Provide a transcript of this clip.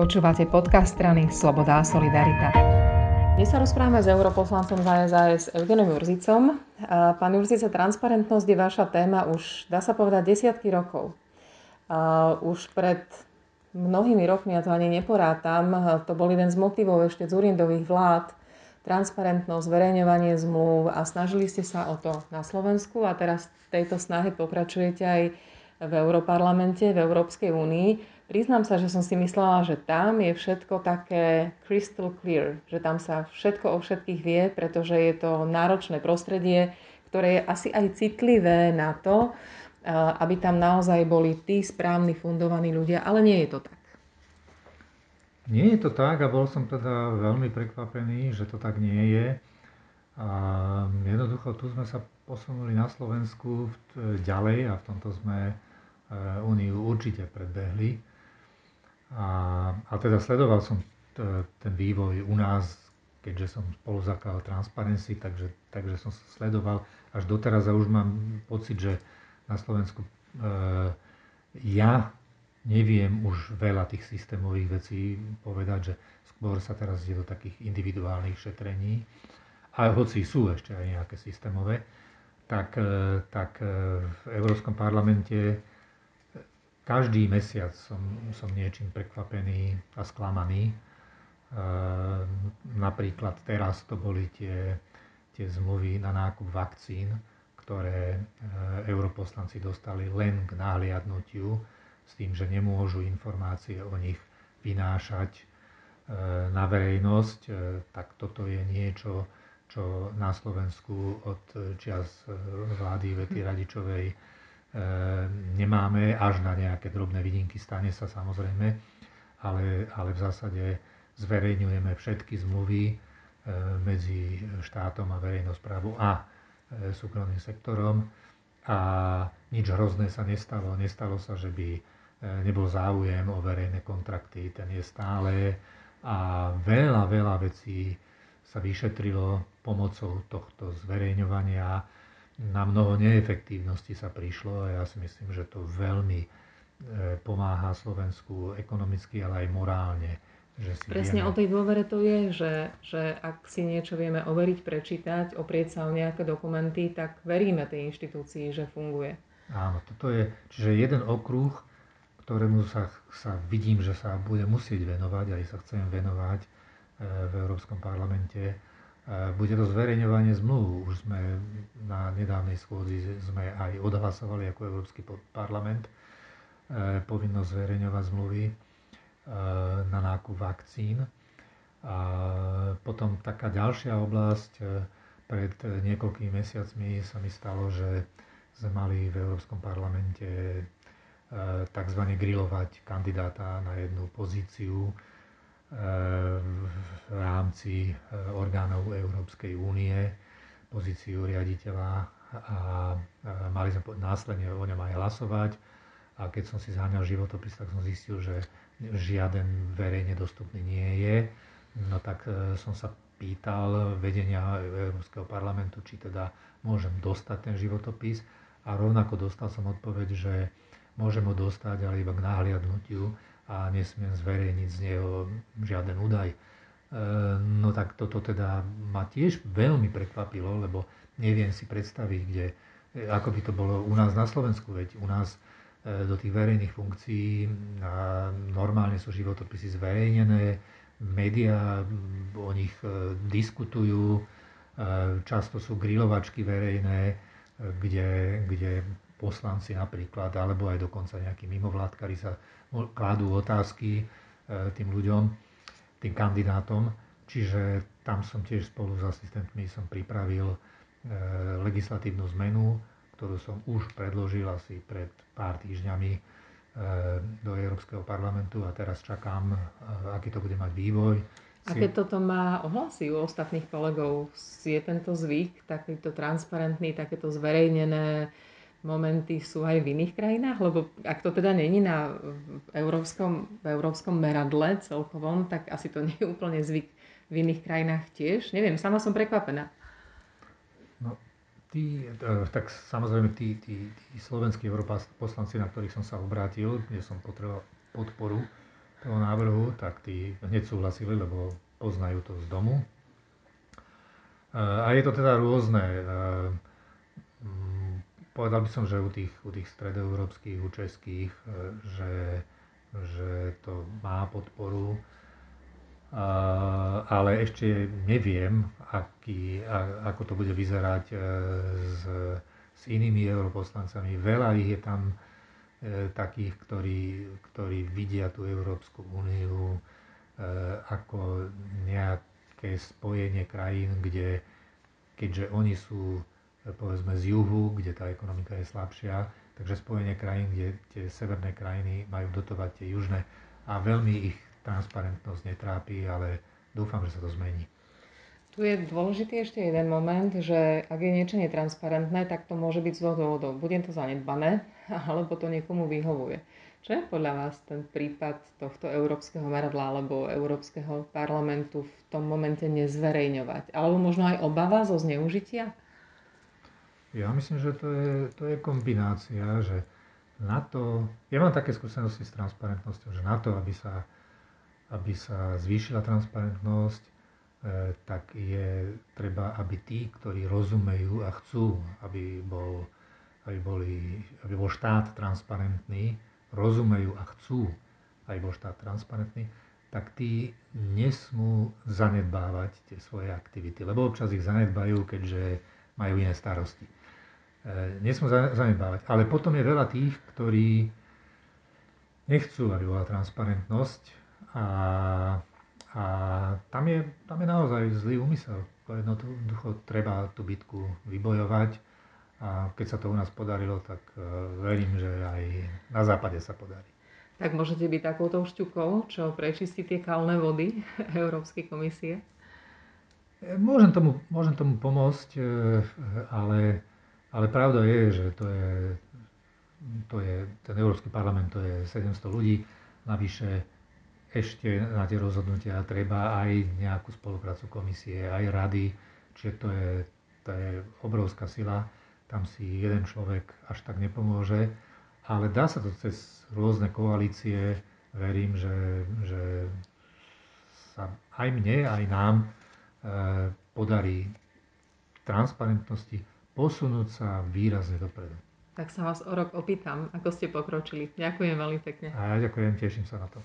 Počúvate podcast strany Sloboda a Solidarita. Dnes sa rozprávame s europoslancom za SAS Eugenom Jurzicom. Pán Jurzica, transparentnosť je vaša téma už, dá sa povedať, desiatky rokov. Už pred mnohými rokmi, ja to ani neporátam, to bol jeden z motivov ešte z Urindových vlád, transparentnosť, zverejňovanie zmluv a snažili ste sa o to na Slovensku a teraz v tejto snahe pokračujete aj v Európarlamente, v Európskej únii. Priznám sa, že som si myslela, že tam je všetko také crystal clear, že tam sa všetko o všetkých vie, pretože je to náročné prostredie, ktoré je asi aj citlivé na to, aby tam naozaj boli tí správni fundovaní ľudia, ale nie je to tak. Nie je to tak a bol som teda veľmi prekvapený, že to tak nie je. A jednoducho tu sme sa posunuli na Slovensku ďalej a v tomto sme Úniu určite predbehli. A, a teda sledoval som t- ten vývoj u nás, keďže som spoluzakládal Transparency, takže, takže som sledoval. Až doteraz a už mám pocit, že na Slovensku e, ja neviem už veľa tých systémových vecí povedať, že skôr sa teraz ide do takých individuálnych šetrení, a hoci sú ešte aj nejaké systémové, tak, e, tak e, v Európskom parlamente každý mesiac som, som niečím prekvapený a sklamaný. E, napríklad teraz to boli tie, tie zmluvy na nákup vakcín, ktoré e, europoslanci dostali len k náhliadnutiu s tým, že nemôžu informácie o nich vynášať e, na verejnosť, tak toto je niečo, čo na Slovensku od čias vlády Vety Radičovej nemáme až na nejaké drobné vidinky, stane sa samozrejme, ale, ale v zásade zverejňujeme všetky zmluvy ehm, medzi štátom a verejnou správou a e, súkromným sektorom. A nič hrozné sa nestalo. Nestalo sa, že by e, nebol záujem o verejné kontrakty, ten je stále a veľa, veľa vecí sa vyšetrilo pomocou tohto zverejňovania na mnoho neefektívnosti sa prišlo a ja si myslím, že to veľmi e, pomáha Slovensku ekonomicky, ale aj morálne. Že si Presne vieme... o tej dôvere to je, že, že ak si niečo vieme overiť, prečítať, oprieť sa o nejaké dokumenty, tak veríme tej inštitúcii, že funguje. Áno, toto je, čiže jeden okruh, ktorému sa, sa vidím, že sa bude musieť venovať, aj sa chcem venovať e, v Európskom parlamente, bude to zverejňovanie zmluv. Už sme na nedávnej schôdzi sme aj odhlasovali ako Európsky parlament e, povinnosť zverejňovať zmluvy e, na nákup vakcín. A potom taká ďalšia oblasť, e, pred niekoľkými mesiacmi sa mi stalo, že sme mali v Európskom parlamente tzv. grilovať kandidáta na jednu pozíciu v rámci eh, orgánov Európskej únie pozíciu riaditeľa a mali sme následne o ňom aj hlasovať. A keď som si zháňal životopis, tak som zistil, že žiaden verejne dostupný nie je. No tak eh, som sa pýtal vedenia Európskeho parlamentu, či teda môžem dostať ten životopis. A rovnako dostal som odpoveď, že môžem ho dostať, ale iba k náhliadnutiu a nesmiem zverejniť z neho žiaden údaj. E, no tak toto teda ma tiež veľmi prekvapilo, lebo neviem si predstaviť, kde, e, ako by to bolo u nás na Slovensku, veď u nás e, do tých verejných funkcií normálne sú životopisy zverejnené, médiá o nich diskutujú, často sú grilovačky verejné, kde, kde poslanci napríklad, alebo aj dokonca nejakí mimovládkari sa kladú otázky e, tým ľuďom, tým kandidátom. Čiže tam som tiež spolu s asistentmi som pripravil e, legislatívnu zmenu, ktorú som už predložil asi pred pár týždňami e, do Európskeho parlamentu a teraz čakám, aký to bude mať vývoj. A keď toto má ohlasy u ostatných kolegov, je tento zvyk takýto transparentný, takéto zverejnené momenty sú aj v iných krajinách? Lebo ak to teda není na európskom, v európskom meradle celkovom, tak asi to nie je úplne zvyk v iných krajinách tiež. Neviem, sama som prekvapená. No, tí, e, tak samozrejme tí, tí, tí slovenskí poslanci, na ktorých som sa obrátil, kde som potreboval podporu, toho návrhu, tak tí hneď súhlasili, lebo poznajú to z domu. A je to teda rôzne. Povedal by som, že u tých, u tých stredoeurópskych, u českých, že, že to má podporu, ale ešte neviem, aký, ako to bude vyzerať e, s, s inými europoslancami. Veľa ich je tam e, takých, ktorí, ktorí vidia tú Európsku úniu e, ako nejaké spojenie krajín, kde keďže oni sú povedzme z juhu, kde tá ekonomika je slabšia, takže spojenie krajín, kde tie severné krajiny majú dotovať tie južné a veľmi ich transparentnosť netrápi, ale dúfam, že sa to zmení. Tu je dôležitý ešte jeden moment, že ak je niečo netransparentné, tak to môže byť z dvoch dôvodov. Bude to zanedbané, alebo to niekomu vyhovuje. Čo je podľa vás ten prípad tohto európskeho meradla alebo európskeho parlamentu v tom momente nezverejňovať? Alebo možno aj obava zo zneužitia? Ja myslím, že to je, to je kombinácia, že na to, ja mám také skúsenosti s transparentnosťou, že na to, aby sa, aby sa zvýšila transparentnosť, e, tak je treba, aby tí, ktorí rozumejú a chcú, aby bol, aby, boli, aby bol štát transparentný, rozumejú a chcú, aby bol štát transparentný, tak tí nesmú zanedbávať tie svoje aktivity, lebo občas ich zanedbajú, keďže majú iné starosti. E, nesmú zanedbávať. Ale potom je veľa tých, ktorí nechcú, aby bola transparentnosť a, a tam, je, tam je naozaj zlý úmysel. To jednoducho treba tú bitku vybojovať a keď sa to u nás podarilo, tak e, verím, že aj na západe sa podarí. Tak môžete byť takouto šťukou, čo prečistí tie kalné vody Európskej komisie? E, môžem tomu, môžem tomu pomôcť, ale ale pravda je, že to je, to je, ten Európsky parlament to je 700 ľudí, navyše ešte na tie rozhodnutia treba aj nejakú spoluprácu komisie, aj rady, čiže to je, to je obrovská sila, tam si jeden človek až tak nepomôže, ale dá sa to cez rôzne koalície, verím, že, že sa aj mne, aj nám e, podarí transparentnosti posunúť sa výrazne dopredu. Tak sa vás o rok opýtam, ako ste pokročili. Ďakujem veľmi pekne. A ja ďakujem, teším sa na to.